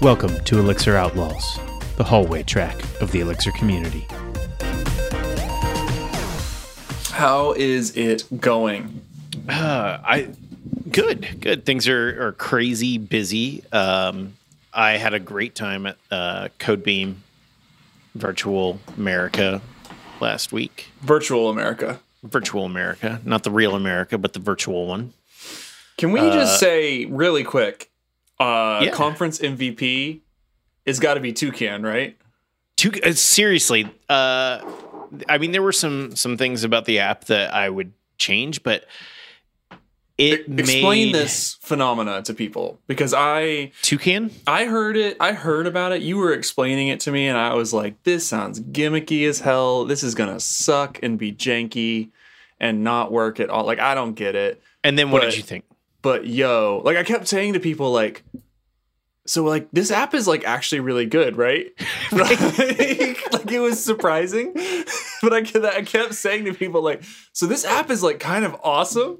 Welcome to Elixir Outlaws, the hallway track of the Elixir community. How is it going? Uh, I good, good. Things are, are crazy busy. Um, I had a great time at uh, Codebeam Virtual America last week. Virtual America. Virtual America, not the real America, but the virtual one. Can we just say really quick? Uh, Yeah. Conference MVP has got to be Toucan, right? Two, uh, seriously, uh, I mean, there were some some things about the app that I would change, but it Explain made this phenomena to people because I toucan. I heard it. I heard about it. You were explaining it to me, and I was like, "This sounds gimmicky as hell. This is gonna suck and be janky and not work at all." Like, I don't get it. And then what But- did you think? But yo, like I kept saying to people, like, so like this app is like actually really good, right? like, like, it was surprising, but I kept, I kept saying to people, like, so this app is like kind of awesome.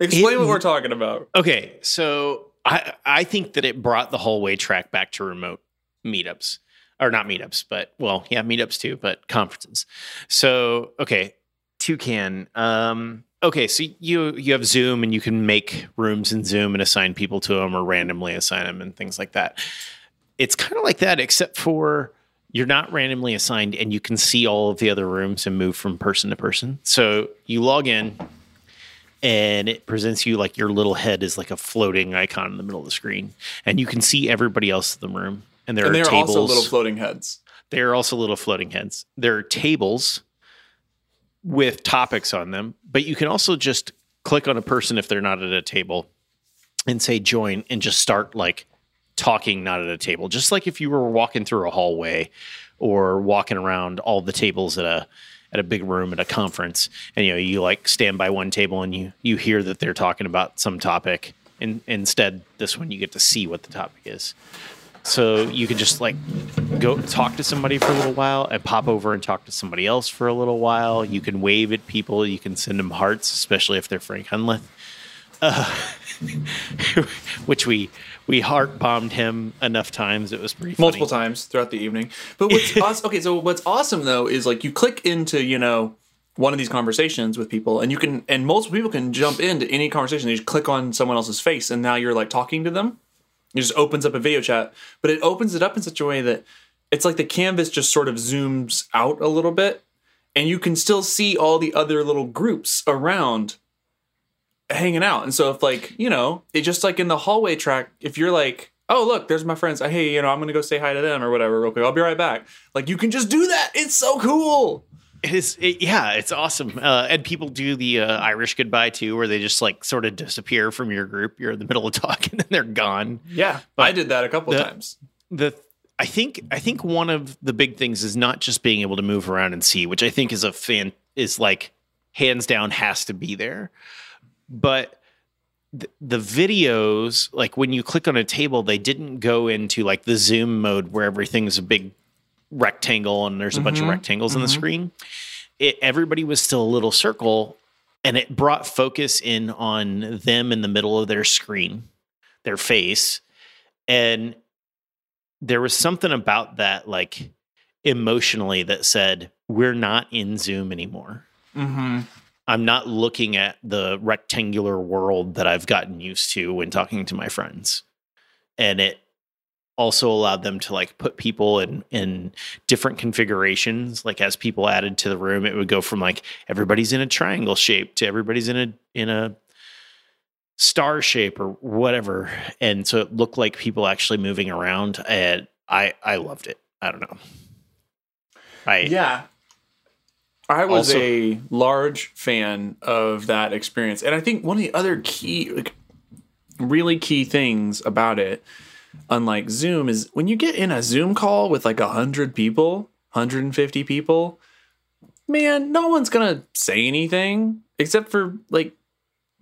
Explain It- what we're talking about. Okay, so I I think that it brought the hallway track back to remote meetups or not meetups, but well, yeah, meetups too, but conferences. So okay, Toucan. Um, okay, so you you have Zoom and you can make rooms in Zoom and assign people to them or randomly assign them and things like that. It's kind of like that, except for you're not randomly assigned and you can see all of the other rooms and move from person to person. So you log in and it presents you like your little head is like a floating icon in the middle of the screen, and you can see everybody else in the room. And there And are they're tables. also little floating heads. They are also little floating heads. There are tables with topics on them, but you can also just click on a person if they're not at a table and say join and just start like talking not at a table. Just like if you were walking through a hallway or walking around all the tables at a at a big room at a conference and you know you like stand by one table and you you hear that they're talking about some topic and instead this one you get to see what the topic is. So you can just like go talk to somebody for a little while and pop over and talk to somebody else for a little while. You can wave at people. You can send them hearts, especially if they're Frank Hunleth. Uh, which we we heart bombed him enough times. It was pretty funny. multiple times throughout the evening. But what's awesome, okay, so what's awesome though is like you click into you know one of these conversations with people, and you can and multiple people can jump into any conversation. they just click on someone else's face, and now you're like talking to them. It just opens up a video chat, but it opens it up in such a way that it's like the canvas just sort of zooms out a little bit, and you can still see all the other little groups around hanging out. And so if like, you know, it just like in the hallway track, if you're like, oh look, there's my friends. Hey, you know, I'm gonna go say hi to them or whatever real quick. I'll be right back. Like you can just do that. It's so cool. It is, it, yeah, it's awesome. Uh, and people do the uh, Irish goodbye too, where they just like sort of disappear from your group. You're in the middle of talking and they're gone. Yeah. I did that a couple the- times. the I think I think one of the big things is not just being able to move around and see, which I think is a fan is like hands down has to be there. But the, the videos, like when you click on a table, they didn't go into like the zoom mode where everything's a big rectangle and there's a bunch of rectangles on the screen. It everybody was still a little circle and it brought focus in on them in the middle of their screen, their face. And there was something about that like emotionally that said we're not in zoom anymore Mm-hmm. i'm not looking at the rectangular world that i've gotten used to when talking to my friends and it also allowed them to like put people in in different configurations like as people added to the room it would go from like everybody's in a triangle shape to everybody's in a in a star shape or whatever and so it looked like people actually moving around and i i loved it i don't know i Yeah. I was Also- a large fan of that experience. And I think one of the other key, like, really key things about it, unlike Zoom, is when you get in a Zoom call with like 100 people, 150 people, man, no one's going to say anything except for like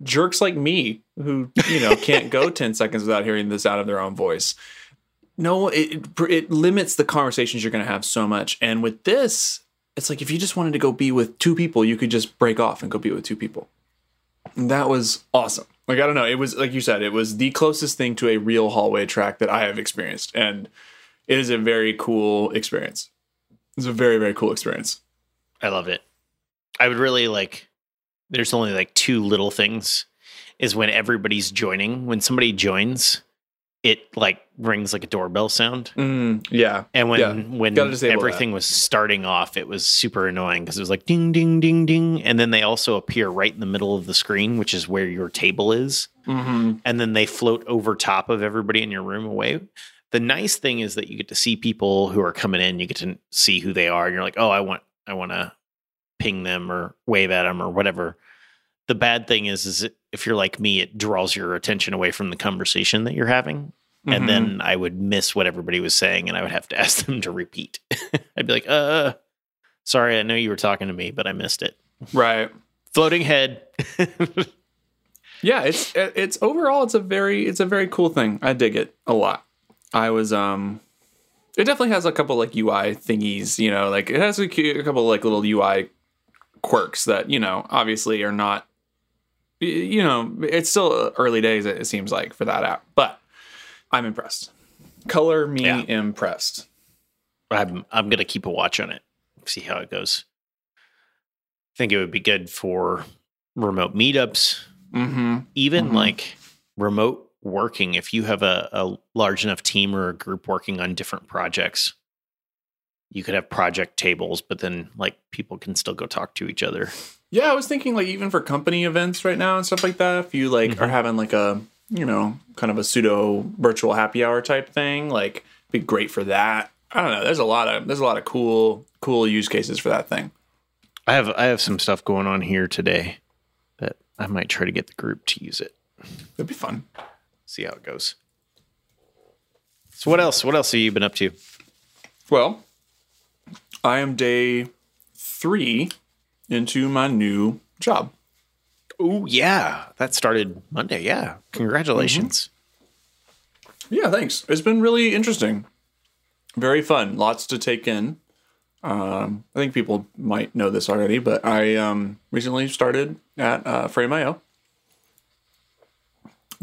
jerks like me who, you know, can't go 10 seconds without hearing this out of their own voice. No, it, it, it limits the conversations you're going to have so much. And with this, it's like if you just wanted to go be with two people, you could just break off and go be with two people. And that was awesome. Like I don't know, it was like you said, it was the closest thing to a real hallway track that I have experienced, and it is a very cool experience. It's a very very cool experience. I love it. I would really like. There's only like two little things. Is when everybody's joining. When somebody joins, it like rings like a doorbell sound. Mm, yeah, And when Yeah, when everything was starting off, it was super annoying because it was like ding ding ding ding, and then they also appear right in the middle of the screen, which is where your table is, mm-hmm. and then they float over top of everybody in your room away. The nice thing is that you get to see people who are coming in. You get to see who they are, and you're like, oh, I want I want to ping them or wave at them or whatever. The bad thing is, is if you're like me, it draws your attention away from the conversation that you're having and Mhm. then I would miss what everybody was saying, and I would have to ask them to repeat. I'd be like, "Uh, sorry, I know you were talking to me, but I missed it." right. Floating head. yeah it's it's overall it's a very it's a very cool thing i dig it a lot i was um it definitely has a couple like ui thingies you know like it has a, a couple like little ui quirks that you know obviously are not you know it's still early days it seems like for that app but i'm impressed color me Yeah. impressed I'm I'm gonna keep a watch on it, see how it goes. I think it would be good for remote meetups, mm-hmm even Mhm. like remote working. If you have a, a large enough team or a group working on different projects, you could have project tables, but then like people can still go talk to each other. Yeah, I was thinking like even for company events right now and stuff like that, if you like Mhm. are having like a you know kind of a pseudo virtual happy hour type thing, like be great for that. I don't know. There's a lot of there's a lot of cool cool use cases for that thing. I have I have some stuff going on here today that I might try to get the group to use it. It'd be fun. See how it goes. So what else? What else have you been up to? Well, I am day three into my new job. Oh yeah, that started Monday. Yeah, congratulations. Yeah, thanks. It's been really interesting. Very fun. Lots to take in. Um, I think people might know this already, but I um, recently started at uh, Frame.io,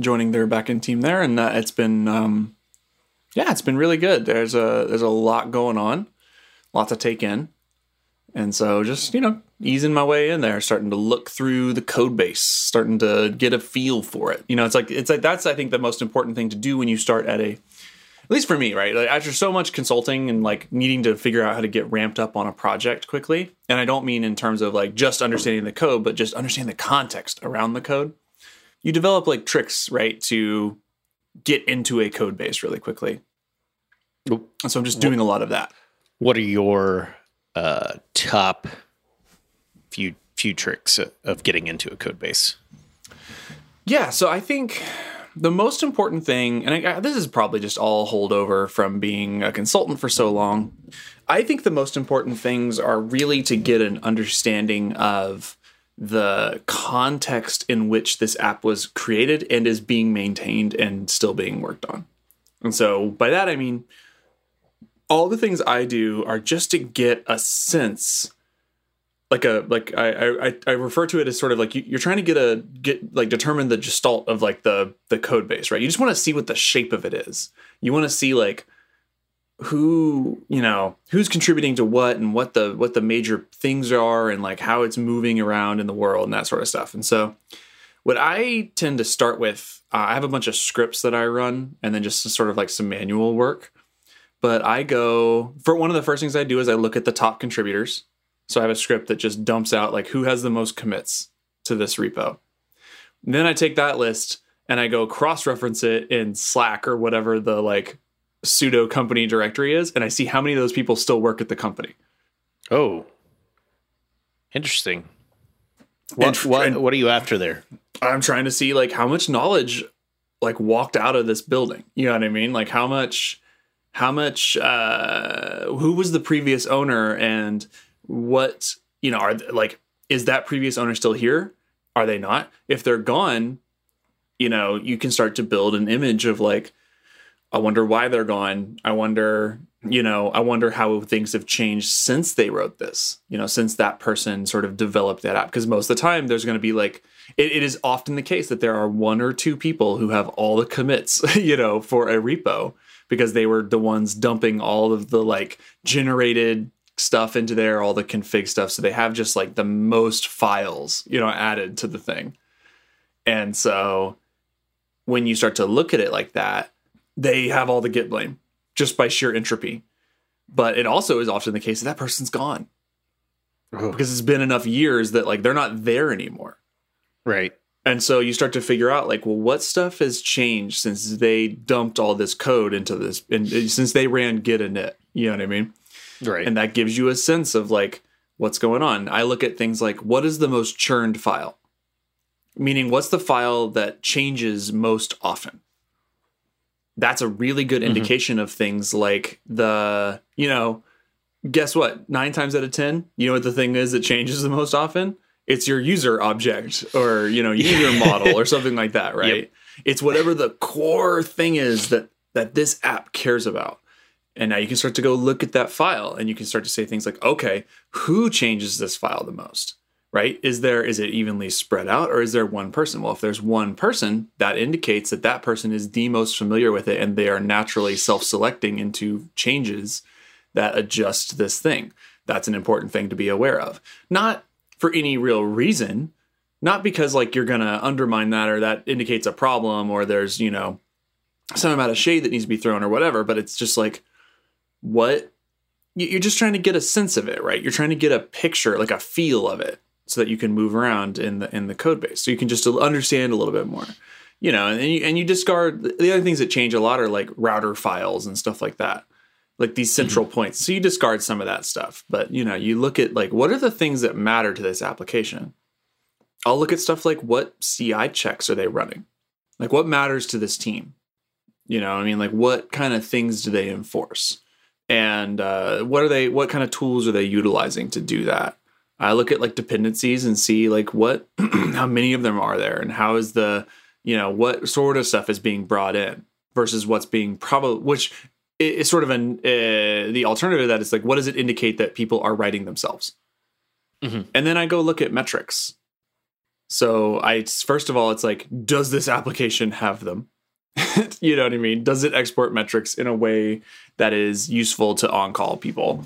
joining their backend team there, and uh, it's been um, yeah, it's been really good. There's a there's a lot going on, lot to take in, and so just you know easing my way in there, starting to look through the code base, starting to get a feel for it. You know, it's like it's like that's I think the most important thing to do when you start at a at least for me, right? Like after so much consulting and like needing to figure out how to get ramped up on a project quickly, and I don't mean in terms of like just understanding the code, but just understanding the context around the code. You develop like tricks, right, to get into a code base really quickly. And so I'm just doing a lot of that. What are your uh, top few few tricks of getting into a code base? Yeah, so I think the most important thing, and I, I- this is probably just all holdover from being a consultant for so long. I think the most important things are really to get an understanding of the context in which this app was created and is being maintained and still being worked on. And so by that I mean all the things I do are just to get a sense like a like I, I I refer to it as sort of like you, you're trying to get a get like determine the gestalt of like the the code base right? You just want to see what the shape of it is. You want to see like who you know who's contributing to what and what the what the major things are and like how it's moving around in the world and that sort of stuff. And so what i tend to start with uh, i have a bunch of scripts that i run and then just sort of like some manual work but i go for one of the first things i do is i look at the top contributors so I have a script that just dumps out like who has the most commits to this repo. And then I take that list and I go cross reference it in Slack or whatever the like pseudo company directory is, and I see how many of those people still work at the company. Oh, interesting. What And- what what are you after there? I'm trying to see like how much knowledge like walked out of this building. You know what I mean? Like how much how much uh who was the previous owner and what you know are like is that previous owner still here? Are they not? If they're gone, you know, you can start to build an image of like I wonder why they're gone. I wonder, you know, I wonder how things have changed since they wrote this, you know, since that person sort of developed that app. Because most of the time there's going to be like, it, it is often the case that there are one or two people who have all the commits, you know, for a repo because they were the ones dumping all of the like generated stuff into there, all the config stuff. So they have just like the most files, you know, added to the thing. And so when you start to look at it like that, they have all the git blame just by sheer entropy. But it also is often the case that that person's gone because it's been enough years that like they're not there anymore. Right. And so you start to figure out like, well, what stuff has changed since they dumped all this code into this, and since they ran git init, you know what I mean? Right. And that gives you a sense of like what's going on. I look at things like what is the most churned file, meaning what's the file that changes most often. That's a really good indication mm-hmm. of things like the, you know, guess what? Nine times out of 10, you know what the thing is that changes the most often? It's your user object or, you know, user model or something like that, right? Yep. It's whatever the core thing is that that this app cares about. And now you can start to go look at that file and you can start to say things like, okay, who changes this file the most? Right? Is there is it evenly spread out or is there one person? Well, if there's one person, that indicates that that person is the most familiar with it and they are naturally self-selecting into changes that adjust this thing. That's an important thing to be aware of. Not for any real reason, not because like you're going to undermine that or that indicates a problem or there's, you know, some amount of shade that needs to be thrown or whatever, but it's just like what you're just trying to get a sense of it, right? You're trying to get a picture, like a feel of it so that you can move around in the in the code base. So you can just understand a little bit more. You know, and you and you discard the other things that change a lot are like router files and stuff like that like these central mm-hmm. points. So you discard some of that stuff, but you know, you look at like what are the things that matter to this application. I'll look at stuff like what CI checks are they running? Like what matters to this team? You know, I mean, like what kind of things do they enforce? And uh, what are they? What kind of tools are they utilizing to do that? I look at like dependencies and see like what, how many of them are there, and how is the, you know, what sort of stuff is being brought in versus what's being probably which it's sort of an uh, the alternative to that is like what does it indicate that people are writing themselves? Mm-hmm. and then i go look at metrics. So i first of all it's like does this application have them? You know what i mean? Does it export metrics in a way that is useful to on-call people?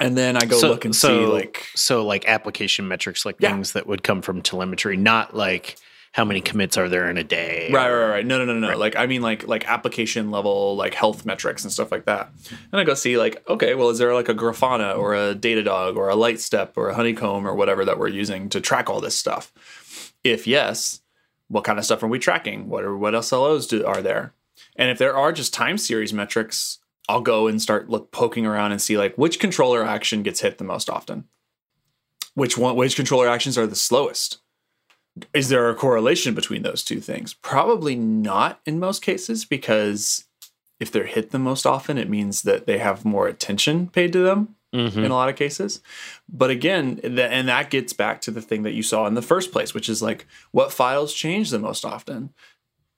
And then i go so, look and so, see like so like application metrics like yeah. things that would come from telemetry not like how many commits are there in a day? Right, right, right. No, no, no, no. Right. Like I mean, like like application level, like health metrics and stuff like that. And I go see like, okay, well, is there like a Grafana or a Datadog or a Lightstep or a Honeycomb or whatever that we're using to track all this stuff? If yes, what kind of stuff are we tracking? What are what SLOs do, are there? And if there are just time series metrics, I'll go and start look poking around and see like which controller action gets hit the most often. Which one which controller actions are the slowest? Is there a correlation between those two things? Probably not in most cases because if they're hit the most often, it means that they have more attention paid to them mm-hmm. in a lot of cases. But again, and that gets back to the thing that you saw in the first place, which is like what files change the most often?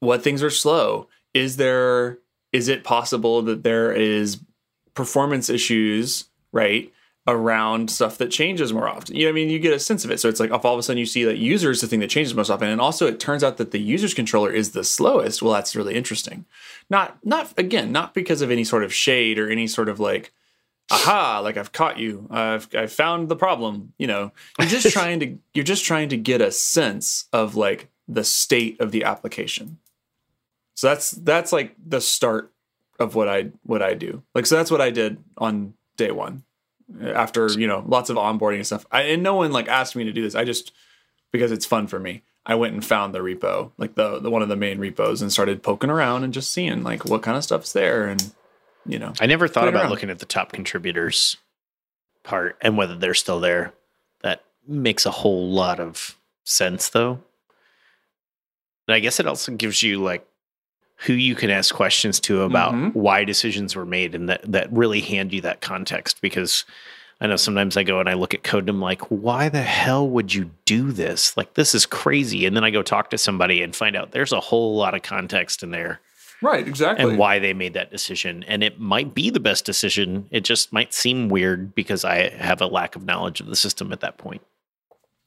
What things are slow? Is there is it possible that there is performance issues, right? Around stuff that changes more often. You know, I mean, you get a sense of it. So it's like if all of a sudden you see that user is the thing that changes most often, and also it turns out that the user's controller is the slowest. Well, that's really interesting. Not, not again, not because of any sort of shade or any sort of like, aha, like I've caught you, I've I've found the problem. You know, you're just trying to you're just trying to get a sense of like the state of the application. So that's that's like the start of what I what I do. Like so that's what I did on day one after you know lots of onboarding and stuff. I, and no one like asked me to do this. I just because it's fun for me. I went and found the repo, like the, the one of the main repos, and started poking around and just seeing like what kind of stuff's there, and you know. I never thought about around. looking at the top contributors part and whether they're still there. That makes a whole lot of sense, though. And I guess it also gives you like who you can ask questions to about mm-hmm. why decisions were made and that that really hand you that context because I know sometimes I go and I look at code and I'm like, why the hell would you do this? Like this is crazy. And then I go talk to somebody and find out there's a whole lot of context in there. Right, exactly. And why they made that decision. And it might be the best decision. It just might seem weird because I have a lack of knowledge of the system at that point.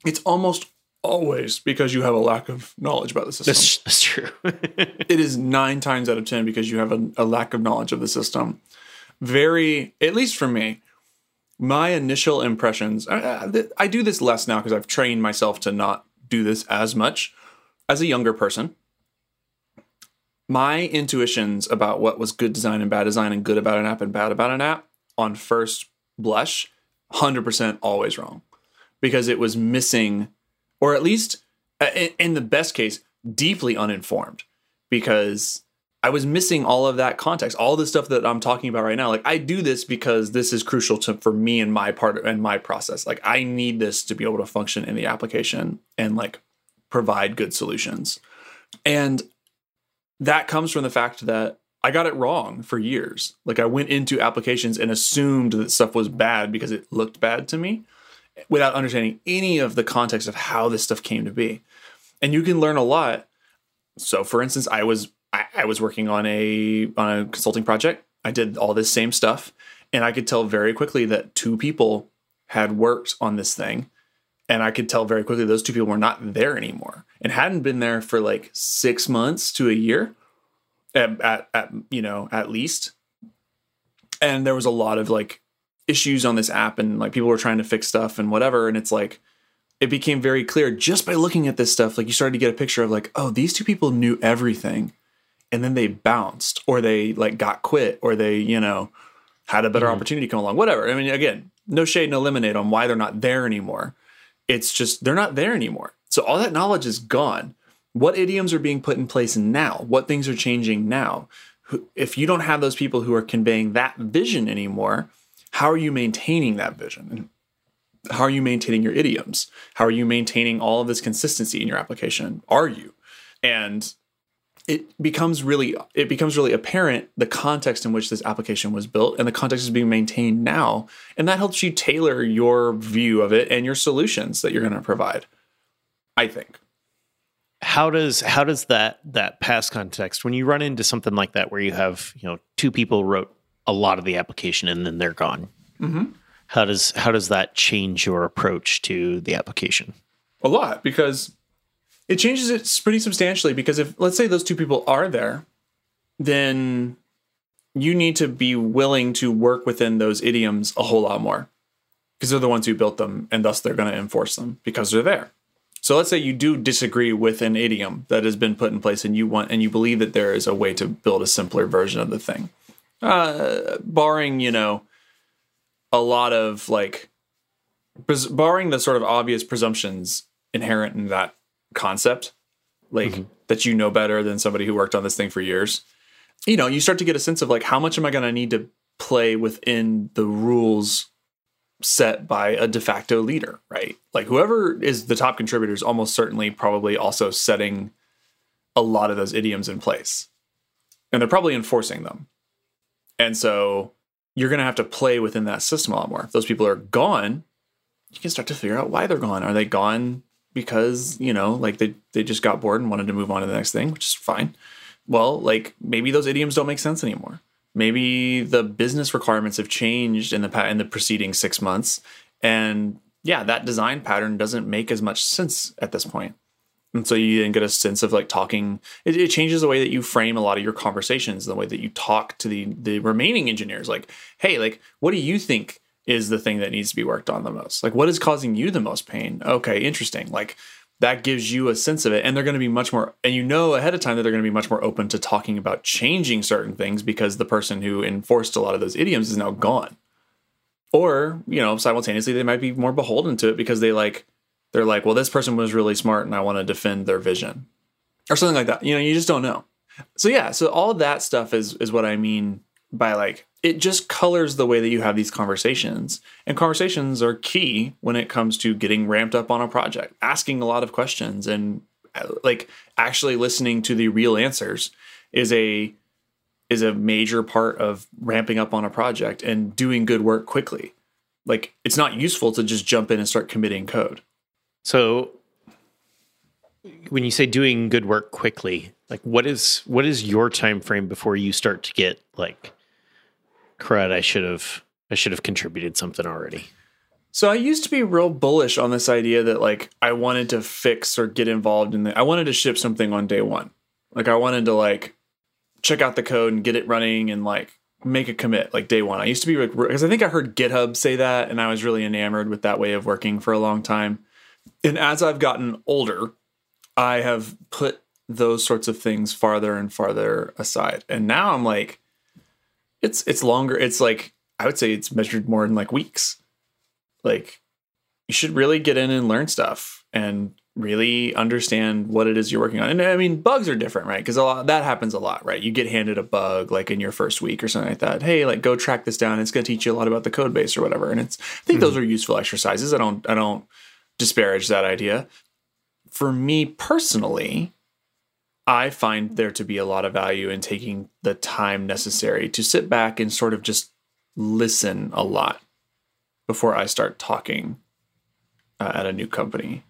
It's almost always because you have a lack of knowledge about the system. That's, that's true. it is nine times out of ten because you have a, a lack of knowledge of the system. Very, at least for me, my initial impressions. I, I do this less now because I've trained myself to not do this as much. As a younger person, my intuitions about what was good design and bad design and good about an app and bad about an app on first blush, hundred percent always wrong because it was missing, or at least uh, in the best case, deeply uninformed because I was missing all of that context, all the stuff that I'm talking about right now. Like I do this because this is crucial to for me and my part and my process. Like I need this to be able to function in the application and like provide good solutions. And that comes from the fact that I got it wrong for years. Like I went into applications and assumed that stuff was bad because it looked bad to me without understanding any of the context of how this stuff came to be. And you can learn a lot. So for instance, I was I, I was working on a on a consulting project. I did all this same stuff, and I could tell very quickly that two people had worked on this thing, and I could tell very quickly those two people were not there anymore and hadn't been there for like six months to a year, at, at, at you know at least. And there was a lot of like issues on this app, and like people were trying to fix stuff and whatever, and it's like it became very clear just by looking at this stuff like you started to get a picture of like oh these two people knew everything and then they bounced or they like got quit or they you know had a better mm-hmm. opportunity come along whatever. I mean again no shade no lemonade on why they're not there anymore. It's just they're not there anymore. So all that knowledge is gone. What idioms are being put in place now? What things are changing now? If you don't have those people who are conveying that vision anymore how are you maintaining that vision? How are you maintaining your idioms? How are you maintaining all of this consistency in your application? Are you? And it becomes really it becomes really apparent the context in which this application was built and the context is being maintained now. And that helps you tailor your view of it and your solutions that you're going to provide i think. How does how does that that past context when you run into something like that where you have you know two people wrote a lot of the application and then they're gone mm-hmm. how does how does that change your approach to the application a lot because it changes it pretty substantially because if let's say those two people are there, then you need to be willing to work within those idioms a whole lot more because they're the ones who built them and thus they're going to enforce them because they're there. So let's say you do disagree with an idiom that has been put in place and you want and you believe that there is a way to build a simpler version of the thing. Uh, barring, you know, a lot of like barring the sort of obvious presumptions inherent in that concept, like mm-hmm. that you know better than somebody who worked on this thing for years. You know, you start to get a sense of like how much am I going to need to play within the rules set by a de facto leader, right? Like whoever is the top contributor is almost certainly probably also setting a lot of those idioms in place. And they're probably enforcing them. And so you're going to have to play within that system a lot more. If those people are gone, you can start to figure out why they're gone. Are they gone because you know like they they just got bored and wanted to move on to the next thing which is fine well like maybe those idioms don't make sense anymore maybe the business requirements have changed in the in the preceding 6 months and yeah that design pattern doesn't make as much sense at this point and so you then get a sense of like talking it, it changes the way that you frame a lot of your conversations the way that you talk to the the remaining engineers like hey like what do you think is the thing that needs to be worked on the most. Like, what is causing you the most pain? Okay, interesting. Like, that gives you a sense of it. And they're going to be much more, and you know ahead of time that they're going to be much more open to talking about changing certain things because the person who enforced a lot of those idioms is now gone. Or, you know, simultaneously, they might be more beholden to it because they like, they're like, well, this person was really smart and I want to defend their vision or something like that. You know, you just don't know. So, yeah, so all that stuff is, is what I mean by like it just colors the way that you have these conversations. And conversations are key when it comes to getting ramped up on a project, asking a lot of questions and uh, like actually listening to the real answers is a is a major part of ramping up on a project and doing good work quickly. Like it's not useful to just jump in and start committing code. So when you say doing good work quickly, like what is what is your time frame before you start to get like crud, I should have I should have contributed something already. So I used to be real bullish on this idea that like I wanted to fix or get involved in the I wanted to ship something on day 1. Like I wanted to like check out the code and get it running and like make a commit like day 1. I used to be like because I think I heard GitHub say that and I was really enamored with that way of working for a long time. And as I've gotten older, I have put those sorts of things farther and farther aside. And now I'm like it's it's longer. It's like I would say it's measured more in like weeks like you should really get in and learn stuff and really understand what it is you're working on. And I mean, bugs are different, right? Because a lot that happens a lot, right? You get handed a bug like in your first week or something like that. Hey, like go track this down. It's going to teach you a lot about the code base or whatever. And it's I think mm-hmm. those are useful exercises. I don't I don't disparage that idea. For me personally, I find there to be a lot of value in taking the time necessary to sit back and sort of just listen a lot before I start talking uh, at a new company.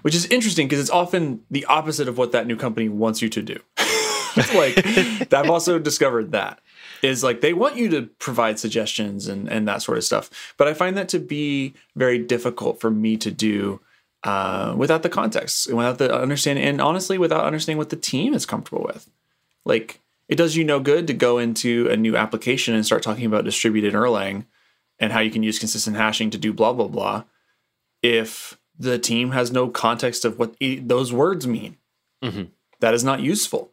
Which is interesting because it's often the opposite of what that new company wants you to do. like I've also discovered that is like they want you to provide suggestions and and that sort of stuff. But I find that to be very difficult for me to do uh, without the context, without the understanding, and honestly, without understanding what the team is comfortable with. Like it does you no good to go into a new application and start talking about distributed Erlang and how you can use consistent hashing to do blah blah blah if the team has no context of what those words mean mm-hmm. that is not useful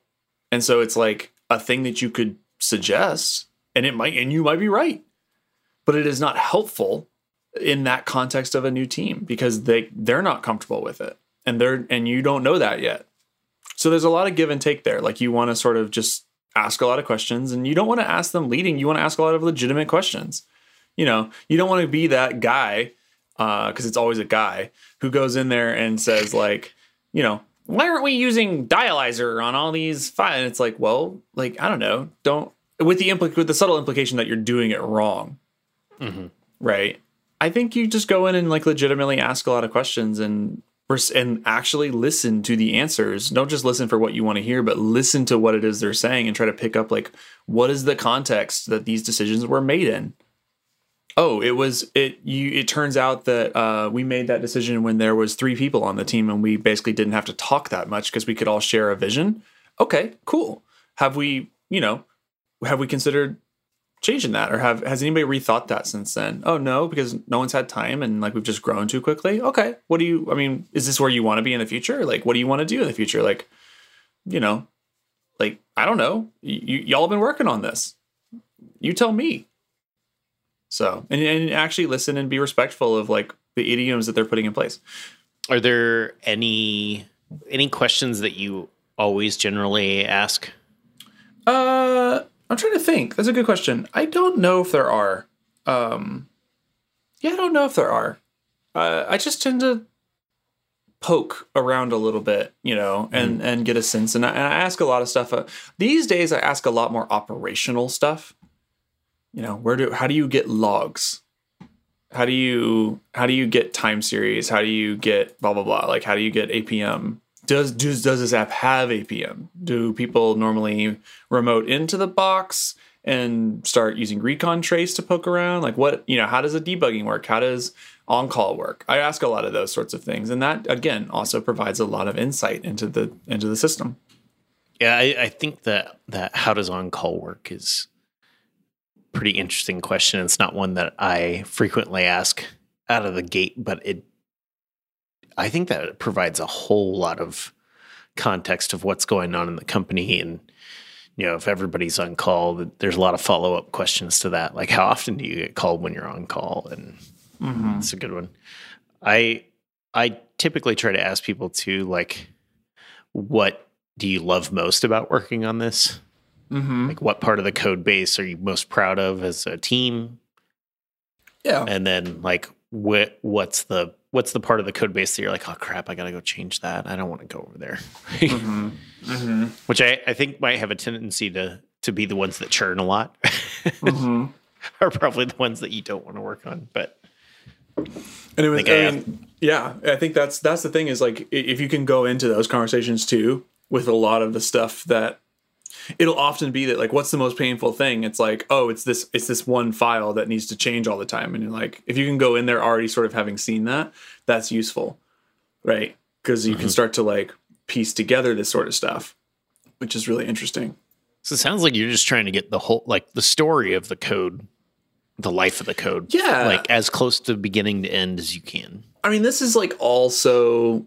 and so it's like a thing that you could suggest and it might and you might be right but it is not helpful in that context of a new team because they they're not comfortable with it and they're and you don't know that yet. So there's a lot of give and take there. Like you want to sort of just ask a lot of questions and you don't want to ask them leading you want to ask a lot of legitimate questions. You know, you don't want to be that guy because uh, it's always a guy who goes in there and says like, you know, why aren't we using dialyzer on all these files? And it's like, well, like I don't know, don't with the impl- with the subtle implication that you're doing it wrong, mm-hmm. right? I think you just go in and like legitimately ask a lot of questions and and actually listen to the answers. Don't just listen for what you want to hear, but listen to what it is they're saying and try to pick up like what is the context that these decisions were made in oh it was it you it turns out that uh, we made that decision when there was three people on the team and we basically didn't have to talk that much because we could all share a vision. Okay cool. Have we you know have we considered changing that? Or have has anybody rethought that since then? Oh no because no one's had time and like we've just grown too quickly? Okay what do you i mean is this where you want to be in the future? Like what do you want to do in the future? Like you know like i don't know. Y- y'all have been working on this. You tell me so, and, and actually listen and be respectful of like the idioms that they're putting in place. Are there any any questions that you always generally ask? Uh, I'm trying to think. That's a good question. I don't know if there are. Um, yeah, I don't know if there are. Uh, I just tend to poke around a little bit, you know, and mm. and get a sense. And I, and I ask a lot of stuff. Uh, these days, I ask a lot more operational stuff you know where do how do you get logs? How do you how do you get time series? How do you get blah blah blah? Like how do you get apm does does does this app have apm do people normally remote into the box and start using recon trace to poke around? Like what you know how does the debugging work? How does on call work? I ask a lot of those sorts of things and that again also provides a lot of insight into the into the system. Yeah i, I think that that how does on call work is pretty interesting question. It's not one that I frequently ask out of the gate, but it I think that it provides a whole lot of context of what's going on in the company. And you know if everybody's on call there's a lot of follow-up questions to that. Like how often do you get called when you're on call? And mm-hmm. that's a good one. I i typically try to ask people to like what do you love most about working on this Mm-hmm. Like, what part of the code base are you most proud of as a team? Yeah, and then like, what what's the what's the part of the code base that you're like, oh crap, I gotta go change that. I don't want to go over there. mm-hmm. Mm-hmm. Which I, I think might have a tendency to to be the ones that churn a lot. mm-hmm. Are probably the ones that you don't want to work on, but. And it was, I, I mean, yeah, I think that's that's the thing is like if you can go into those conversations too with a lot of the stuff that it'll often be that like what's the most painful thing it's like oh it's this it's this one file that needs to change all the time and you're like if you can go in there already sort of having seen that that's useful right because you can mm-hmm. start to like piece together this sort of stuff which is really interesting So it sounds like you're just trying to get the whole like the story of the code, the life of the code. Yeah. Like as close to beginning to end as you can. I mean, this is like also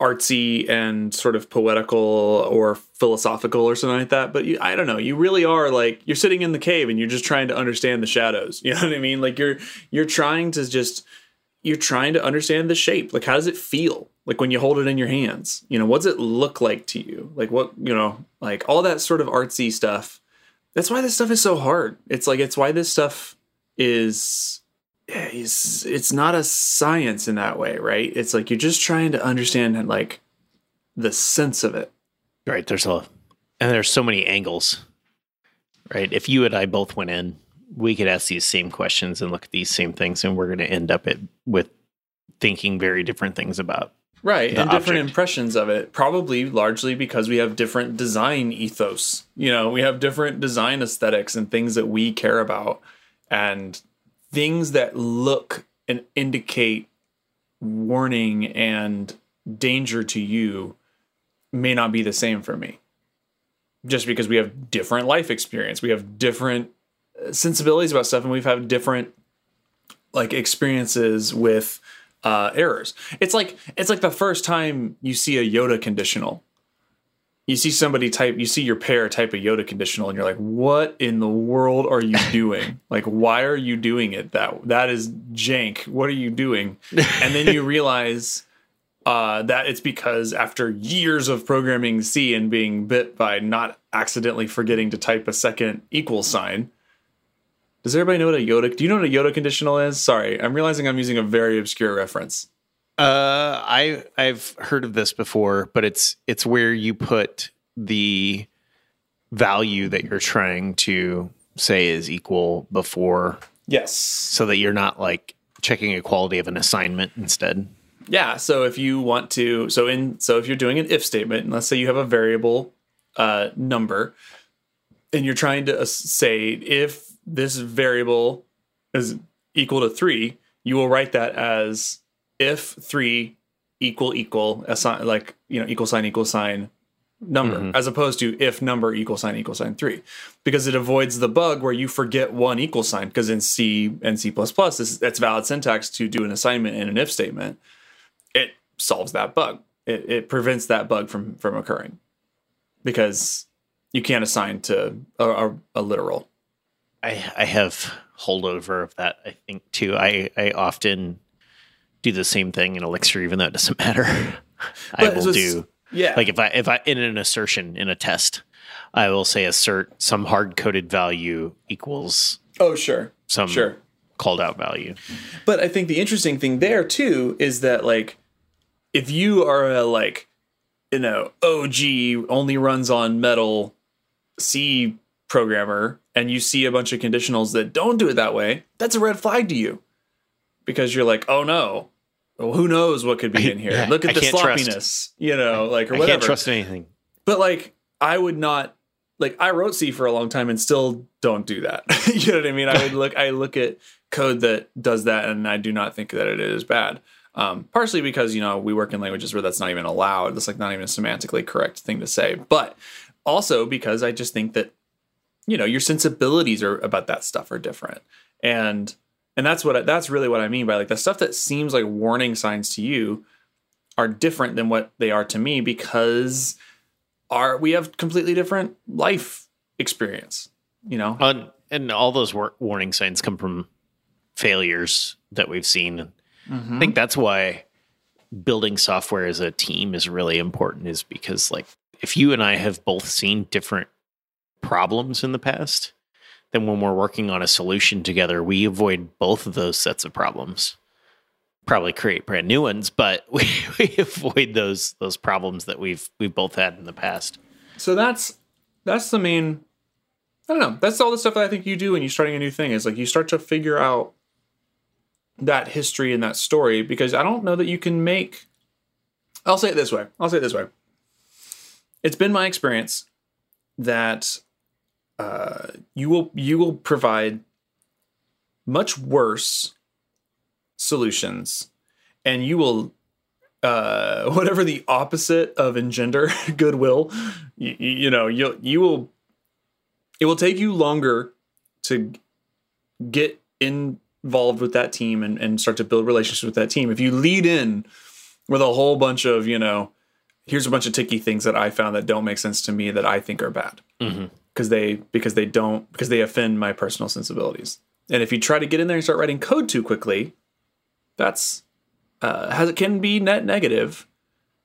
artsy and sort of poetical or philosophical or something like that. But you, I don't know. You really are like you're sitting in the cave and you're just trying to understand the shadows. You know what I mean? Like you're you're trying to just you're trying to understand the shape. Like how does it feel? Like when you hold it in your hands. You know, what's it look like to you? Like what you know, like all that sort of artsy stuff. That's why this stuff is so hard. It's like it's why this stuff is is it's not a science in that way, right? It's like you're just trying to understand like the sense of it. Right. There's a and there's so many angles. Right. If you and I both went in, we could ask these same questions and look at these same things, and we're going to end up at, with thinking very different things about. Right. And different impressions of it, probably largely because we have different design ethos. You know, we have different design aesthetics and things that we care about and things that look and indicate warning and danger to you may not be the same for me. Just because we have different life experience, we have different uh, sensibilities about stuff and we've had different like experiences with uh, errors. It's like it's like the first time you see a Yoda conditional. You see somebody type, you see your pair type a Yoda conditional, and you're like, "What in the world are you doing? like, why are you doing it? That that is jank. What are you doing?" And then you realize uh, that it's because after years of programming C and being bit by not accidentally forgetting to type a second equal sign, does everybody know what a Yoda? Do you know what a Yoda conditional is? Sorry, I'm realizing I'm using a very obscure reference. Uh, I I've heard of this before, but it's it's where you put the value that you're trying to say is equal before, Yes. so that you're not like checking equality of an assignment instead. Yeah. So if you want to, so in so if you're doing an if statement, and let's say you have a variable uh, number, and you're trying to say if this variable is equal to three, you will write that as if three equal equal assign like you know equal sign equal sign number mm-hmm. as opposed to if number equal sign equal sign three because it avoids the bug where you forget one equal sign because in c and c++ this, that's valid syntax to do an assignment in an if statement it solves that bug it, it prevents that bug from from occurring because you can't assign to a, a, a literal I I have holdover of that. I think too. I I often do the same thing in Elixir, even though it doesn't matter. I will do yeah like if I if I in an assertion in a test, I will say assert some hard coded value equals oh sure some sure called out value. But I think the interesting thing there too is that like if you are a like you know OG only runs on metal C programmer and you see a bunch of conditionals that don't do it that way, that's a red flag to you. Because you're like, "Oh no. Well, who knows what could be in here? Look at I the can't trust. sloppiness, you know, like or I whatever." can't trust anything. But like, I would not like I wrote C for a long time and still don't do that. you know what I mean? I would look I look at code that does that and I do not think that it is bad. Um, partially because you know we work in languages where that's not even allowed. That's like not even a semantically correct thing to say. But also because I just think that you know your sensibilities are about that stuff are different and and that's what I, that's really what I mean by like the stuff that seems like warning signs to you are different than what they are to me because are we have completely different life experience you know And, and all those war- warning signs come from failures that we've seen. I think mm-hmm. that's why building software as a team is really important is because like if you and I have both seen different problems in the past, then when we're working on a solution together, we avoid both of those sets of problems. Probably create brand new ones, but we, we avoid those those problems that we've we've both had in the past. so that's that's the main i don't know that's all the stuff that i think you do when you're starting a new thing is like you start to figure out that history and that story because i don't know that you can make i'll say it this way i'll say it this way it's been my experience that uh, you will you will provide much worse solutions, and you will uh, whatever the opposite of engender goodwill. You, you know you you will it will take you longer to get involved with that team and, and start to build relationships with that team if you lead in with a whole bunch of you know here's a bunch of ticky things that i found that don't make sense to me that i think are bad Mhm. Because they because they don't because they offend my personal sensibilities and if you try to get in there and start writing code too quickly that's uh, has it can be net negative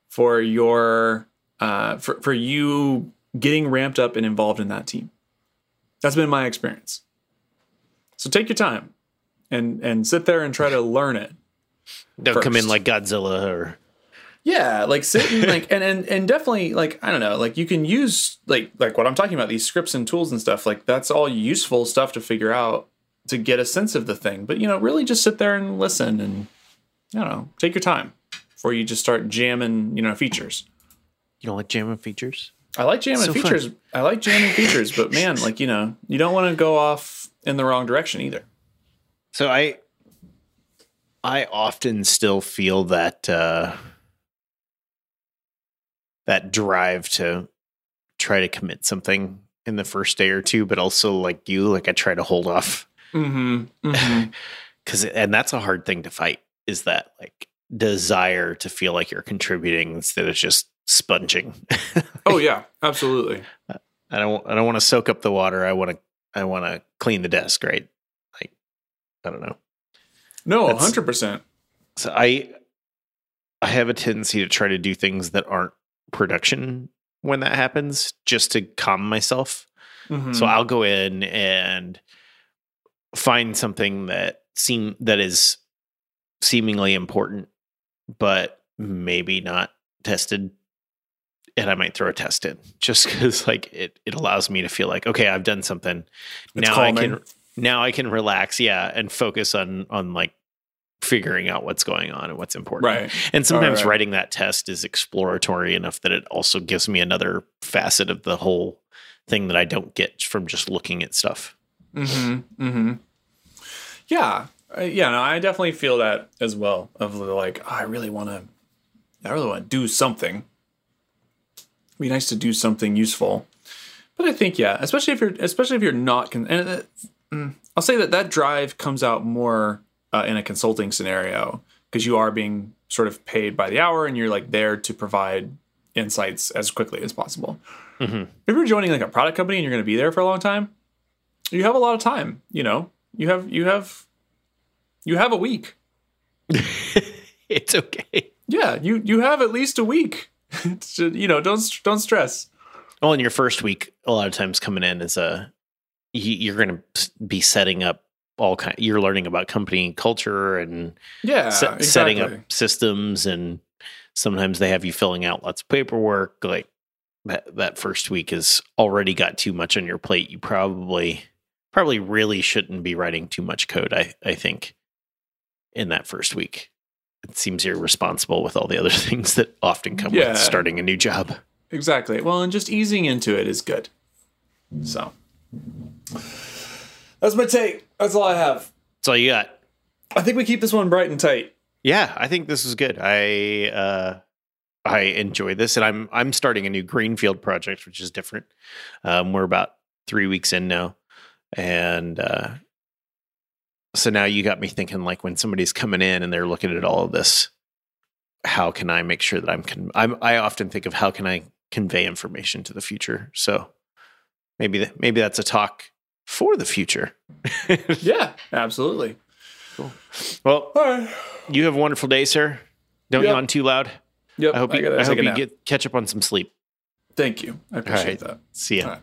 for your uh, for for you getting ramped up and involved in that team. That's been my experience. So take your time and and sit there and try to learn it. Don't come in like Godzilla or Yeah, like sit and like and, and and definitely like I don't know, like you can use like like what I'm talking about these scripts and tools and stuff. Like that's all useful stuff to figure out to get a sense of the thing. But you know, really just sit there and listen and I don't know, take your time before you just start jamming, you know, features. you don't like jamming features. I like jamming So fun. features. I like jamming features, but man, like you know, you don't want to go off in the wrong direction either. So I I often still feel that uh that drive to try to commit something in the first day or two, but also like you, like I try to hold off Mm-hmm. because and that's a hard thing to fight is that like desire to feel like you're contributing instead of just sponging. oh yeah, absolutely. I don't I don't want to soak up the water. I want to I want to clean the desk, right? Like I don't know. No, That's- hundred percent. So I I have a tendency to try to do things that aren't production when that happens just to calm myself. Mm-hmm. So I'll go in and find something that seem that is seemingly important but maybe not tested and I might throw a test in just cuz like it it allows me to feel like okay, I've done something. It's now I can now I can relax, yeah, and focus on on like figuring out what's going on and what's important. right. And sometimes right. writing that test is exploratory enough that it also gives me another facet of the whole thing that I don't get from just looking at stuff. Mm-hmm. Mm-hmm. Yeah. Uh, yeah. No, I definitely feel that as well. Of the, like, oh, I really want to. I really want to do something. It'd be nice to do something useful. But I think yeah, especially if you're especially if you're not con- and uh, mm, I'll say that that drive comes out more uh, in a consulting scenario because you are being sort of paid by the hour and you're like there to provide insights as quickly as possible. Mhm. If you're joining like a product company and you're going to be there for a long time, you have a lot of time. You know, you have you have you have a week. it's okay. Yeah, you you have at least a week. So, you know, don't don't stress. Well, in your first week, a lot of times coming in is a you're going to be setting up all kind. You're learning about company culture and Yeah, se- exactly. setting up systems, and sometimes they have you filling out lots of paperwork. Like that, that first week has already got too much on your plate. You probably, probably really shouldn't be writing too much code. I, I think in that first week, it seems irresponsible with all the other things that often come Yeah. with starting a new job. Exactly. Well, and just easing into it is good. So that's my take. That's all I have. That's all you got. I think we keep this one bright and tight. Yeah, I think this is good. I uh I enjoy this and I'm I'm starting a new greenfield project which is different. Um we're about 3 weeks in now and uh so now you got me thinking like when somebody's coming in and they're looking at all of this how can I make sure that I'm con- I'm I often think of how can I convey information to the future. So maybe th- maybe that's a talk for the future. Yeah, absolutely. Cool. Well, right. you have a wonderful day, sir. Don't Yep. yawn too loud. Yep. I hope you, gotta I hope you get catch up on some sleep. Thank you. I appreciate right. that. See ya.